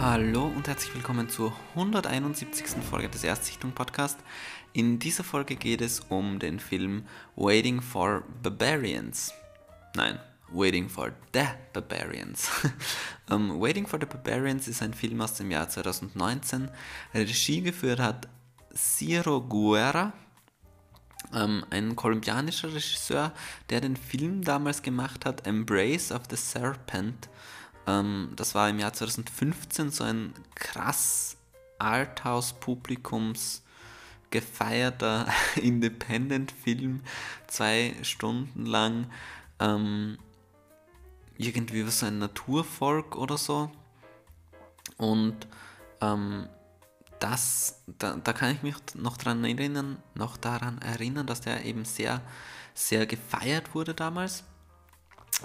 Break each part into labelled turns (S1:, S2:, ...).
S1: Hallo und herzlich willkommen zur 171. Folge des Erstsichtung Podcast. In dieser Folge geht es um den Film Waiting for Barbarians. Nein, Waiting for the Barbarians. um, ähm, Waiting for the Barbarians ist ein Film aus dem Jahr 2019. Regie geführt hat Ciro Guerra, ähm, ein kolumbianischer Regisseur, der den Film damals gemacht hat, Embrace of the Serpent. Ähm, das war im Jahr 2015 so ein krass Arthouse-Publikums gefeierter Independent-Film, zwei Stunden lang. Ähm, irgendwie so ein Naturvolk oder so. Und ähm, das, da, da kann ich mich noch daran erinnern, noch daran erinnern, dass der eben sehr, sehr gefeiert wurde damals.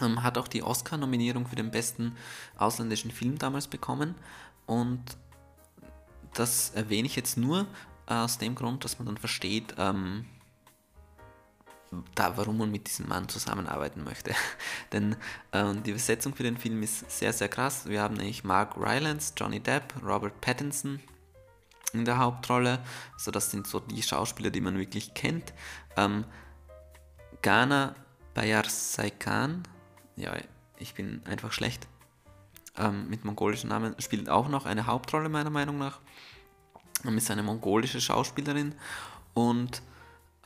S1: Ähm, hat auch die Oscar-Nominierung für den besten ausländischen Film damals bekommen. Und das erwähne ich jetzt nur aus dem Grund, dass man dann versteht, ähm, da, warum man mit diesem Mann zusammenarbeiten möchte. Denn äh, die Besetzung für den Film ist sehr, sehr krass. Wir haben nämlich Mark Rylance, Johnny Depp, Robert Pattinson in der Hauptrolle. Also das sind so die Schauspieler, die man wirklich kennt. Ähm, Ghana Bayar Saikan, ja, ich bin einfach schlecht, ähm, mit mongolischen Namen, spielt auch noch eine Hauptrolle meiner Meinung nach. Ähm, ist eine mongolische Schauspielerin und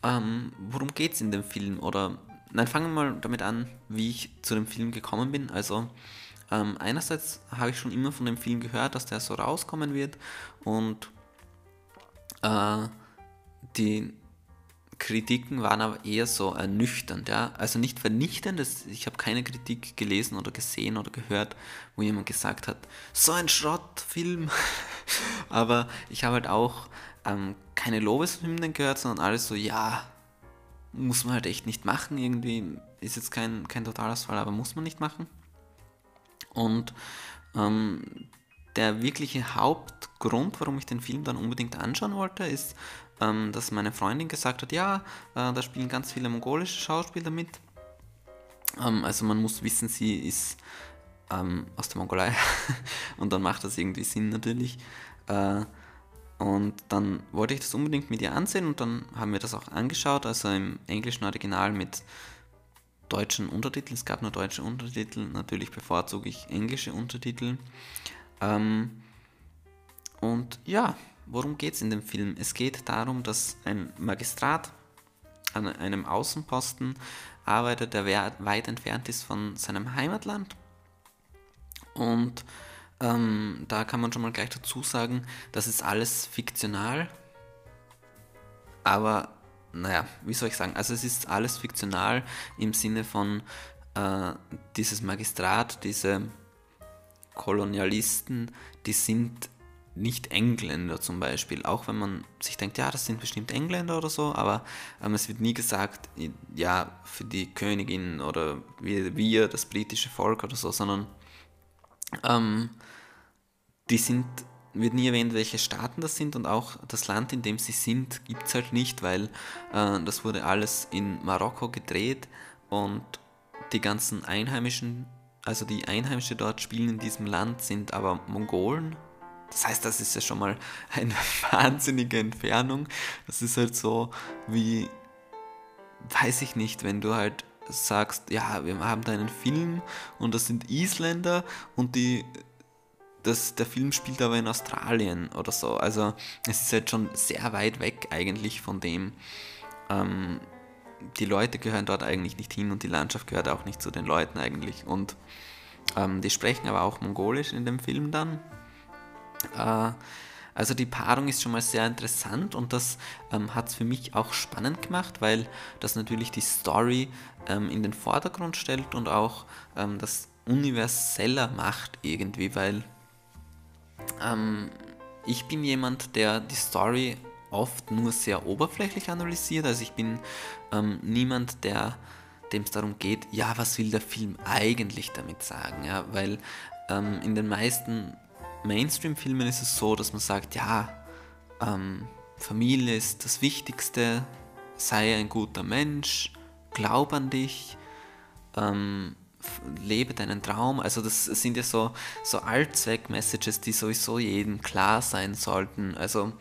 S1: ähm, worum geht es in dem Film? Oder nein, fangen wir mal damit an, wie ich zu dem Film gekommen bin. Also ähm, einerseits habe ich schon immer von dem Film gehört, dass der so rauskommen wird und äh, die Kritiken waren aber eher so ernüchternd, ja. Also nicht vernichtend, ich habe keine Kritik gelesen oder gesehen oder gehört, wo jemand gesagt hat, so ein Schrottfilm. aber ich habe halt auch ähm, keine Lobeshymnen gehört, sondern alles so, ja, muss man halt echt nicht machen. Irgendwie ist jetzt kein, kein Totalausfall, aber muss man nicht machen. Und ähm, der wirkliche Hauptgrund, warum ich den Film dann unbedingt anschauen wollte, ist, ähm, dass meine Freundin gesagt hat, ja, äh, da spielen ganz viele mongolische Schauspieler mit. Ähm, also man muss wissen, sie ist ähm, aus der Mongolei und dann macht das irgendwie Sinn natürlich. Äh, und dann wollte ich das unbedingt mit ihr ansehen und dann haben wir das auch angeschaut, also im englischen Original mit deutschen Untertiteln. Es gab nur deutsche Untertitel, natürlich bevorzuge ich englische Untertitel. Ähm, und ja, worum geht es in dem Film? Es geht darum, dass ein Magistrat an einem Außenposten arbeitet, der weit entfernt ist von seinem Heimatland. Und ähm, da kann man schon mal gleich dazu sagen, das ist alles fiktional. Aber, naja, wie soll ich sagen? Also es ist alles fiktional im Sinne von äh, dieses Magistrat, diese Kolonialisten, die sind nicht Engländer zum Beispiel, auch wenn man sich denkt, ja, das sind bestimmt Engländer oder so, aber ähm, es wird nie gesagt, ja, für die Königin oder wir, wir das britische Volk oder so, sondern ähm, die sind, wird nie erwähnt, welche Staaten das sind und auch das Land, in dem sie sind, gibt es halt nicht, weil äh, das wurde alles in Marokko gedreht und die ganzen Einheimischen also die Einheimischen dort spielen in diesem Land sind aber Mongolen. Das heißt, das ist ja schon mal eine wahnsinnige Entfernung. Das ist halt so wie, weiß ich nicht, wenn du halt sagst, ja, wir haben da einen Film und das sind Isländer und die, das, der Film spielt aber in Australien oder so. Also es ist halt schon sehr weit weg eigentlich von dem, ähm, die Leute gehören dort eigentlich nicht hin und die Landschaft gehört auch nicht zu den Leuten eigentlich. Und ähm, die sprechen aber auch Mongolisch in dem Film dann. Äh, also die Paarung ist schon mal sehr interessant und das ähm, hat es für mich auch spannend gemacht, weil das natürlich die Story ähm, in den Vordergrund stellt und auch ähm, das universeller macht irgendwie, weil ähm, ich bin jemand, der die Story oft nur sehr oberflächlich analysiert. Also ich bin ähm, niemand, der dem es darum geht, ja, was will der Film eigentlich damit sagen? Ja, weil ähm, in den meisten Mainstream-Filmen ist es so, dass man sagt, ja, ähm, Familie ist das Wichtigste, sei ein guter Mensch, glaub an dich, ähm, lebe deinen Traum. Also das sind ja so, so Allzweck-Messages, die sowieso jedem klar sein sollten. Also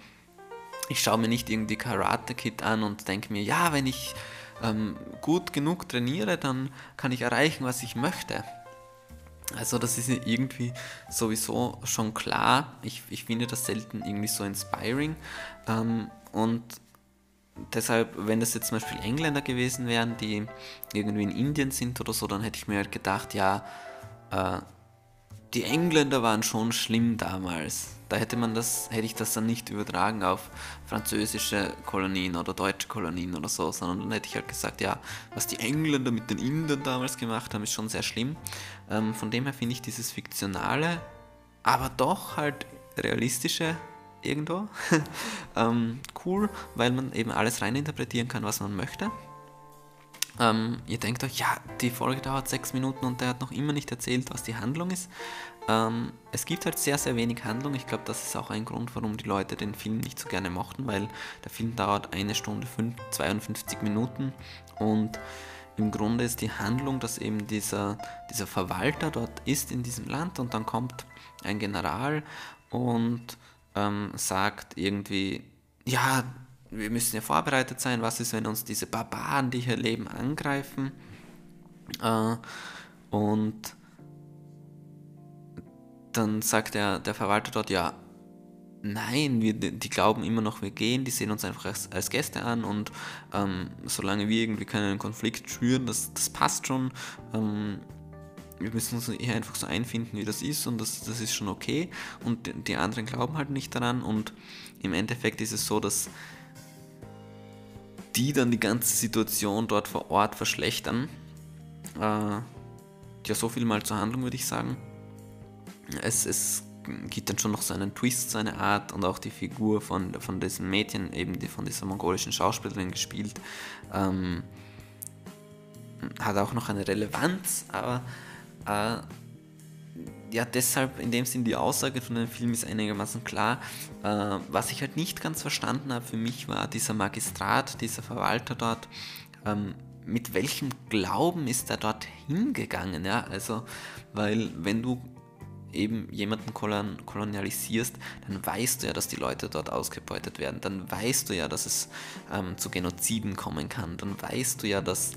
S1: ich schaue mir nicht irgendwie Karate Kid an und denke mir, ja, wenn ich ähm, gut genug trainiere, dann kann ich erreichen, was ich möchte. Also das ist irgendwie sowieso schon klar. Ich, ich finde das selten irgendwie so inspiring. Ähm, und deshalb, wenn das jetzt zum Beispiel Engländer gewesen wären, die irgendwie in Indien sind oder so, dann hätte ich mir halt gedacht, ja, äh, die Engländer waren schon schlimm damals. Da hätte man das, hätte ich das dann nicht übertragen auf französische Kolonien oder deutsche Kolonien oder so, sondern dann hätte ich halt gesagt, ja, was die Engländer mit den Indern damals gemacht haben, ist schon sehr schlimm. Ähm, von dem her finde ich dieses fiktionale, aber doch halt realistische irgendwo ähm, cool, weil man eben alles reininterpretieren kann, was man möchte. Ähm, ihr denkt euch, ja, die Folge dauert sechs Minuten und der hat noch immer nicht erzählt, was die Handlung ist. Ähm, es gibt halt sehr, sehr wenig Handlung. Ich glaube, das ist auch ein Grund, warum die Leute den Film nicht so gerne mochten, weil der Film dauert eine Stunde 5, 52 Minuten und im Grunde ist die Handlung, dass eben dieser, dieser Verwalter dort ist in diesem Land und dann kommt ein General und ähm, sagt irgendwie, ja, wir müssen ja vorbereitet sein, was ist, wenn uns diese Barbaren, die hier leben, angreifen. Äh, und dann sagt der, der Verwalter dort, ja, nein, wir, die glauben immer noch, wir gehen, die sehen uns einfach als, als Gäste an und ähm, solange wir irgendwie keinen Konflikt schüren, das, das passt schon. Ähm, wir müssen uns hier einfach so einfinden, wie das ist und das, das ist schon okay. Und die anderen glauben halt nicht daran und im Endeffekt ist es so, dass die dann die ganze Situation dort vor Ort verschlechtern. Äh, ja, so viel mal zur Handlung, würde ich sagen. Es, es gibt dann schon noch so einen Twist, so eine Art und auch die Figur von, von diesem Mädchen, eben die von dieser mongolischen Schauspielerin gespielt, ähm, hat auch noch eine Relevanz, aber äh, ja, deshalb in dem Sinn die Aussage von dem Film ist einigermaßen klar. Äh, was ich halt nicht ganz verstanden habe für mich war dieser Magistrat, dieser Verwalter dort. Ähm, mit welchem Glauben ist er dort hingegangen? Ja, also, weil wenn du eben jemanden kolon kolonialisierst, dann weißt du ja, dass die Leute dort ausgebeutet werden. Dann weißt du ja, dass es ähm, zu Genoziden kommen kann. Dann weißt du ja, dass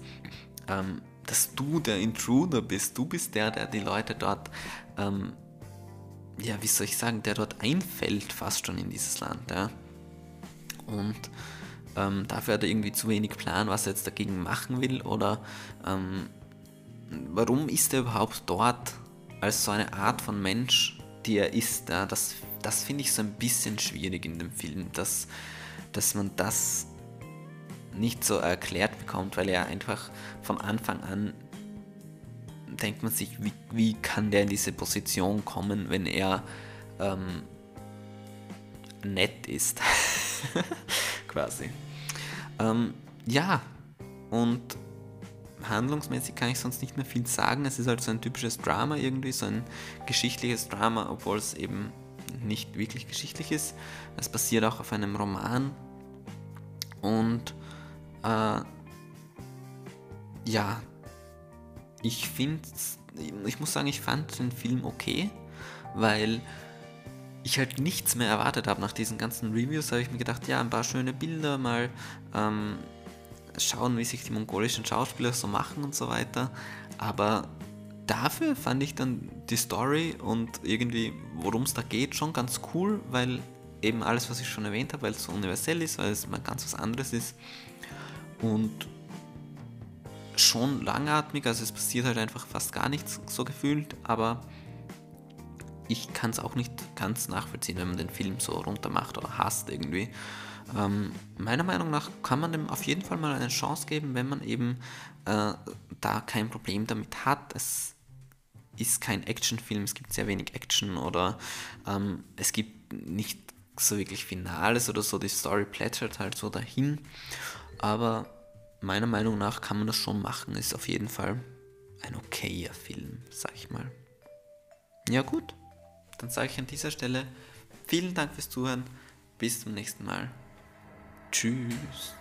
S1: ähm, dass du der Intruder bist. Du bist der, der die Leute dort, ähm, ja, wie soll ich sagen, der dort einfällt fast schon in dieses Land. Ja. Und ähm, dafür hat er irgendwie zu wenig Plan, was er jetzt dagegen machen will oder ähm, warum ist er überhaupt dort als so eine Art von Mensch, die er ist. Ja. Das, das finde ich so ein bisschen schwierig in dem Film, dass, dass man das nicht so erklärt bekommt, weil er einfach von Anfang an denkt man sich, wie, wie kann der in diese Position kommen, wenn er ähm, nett ist. Quasi. Ähm, ja, und handlungsmäßig kann ich sonst nicht mehr viel sagen. Es ist halt so ein typisches Drama irgendwie, so ein geschichtliches Drama, obwohl es eben nicht wirklich geschichtlich ist. Es basiert auch auf einem Roman und äh, ja, ich finde, ich muss sagen, ich fand den Film okay, weil ich halt nichts mehr erwartet habe nach diesen ganzen Reviews. habe ich mir gedacht, ja, ein paar schöne Bilder, mal ähm, schauen, wie sich die mongolischen Schauspieler so machen und so weiter. Aber dafür fand ich dann die Story und irgendwie, worum es da geht, schon ganz cool, weil eben alles, was ich schon erwähnt habe, weil es so universell ist, weil es mal ganz was anderes ist und schon langatmig, also es passiert halt einfach fast gar nichts so gefühlt, aber ich kann es auch nicht ganz nachvollziehen, wenn man den Film so runter macht oder hasst irgendwie. Ähm, meiner Meinung nach kann man dem auf jeden Fall mal eine Chance geben, wenn man eben äh, da kein Problem damit hat. Es ist kein Actionfilm, es gibt sehr wenig Action oder ähm, es gibt nicht so wirklich Finales oder so, die Story plätschert halt so dahin aber meiner Meinung nach kann man das schon machen. Ist auf jeden Fall ein okayer Film, sag ich mal. Ja gut, dann sage ich an dieser Stelle vielen Dank fürs Zuhören. Bis zum nächsten Mal. Tschüss.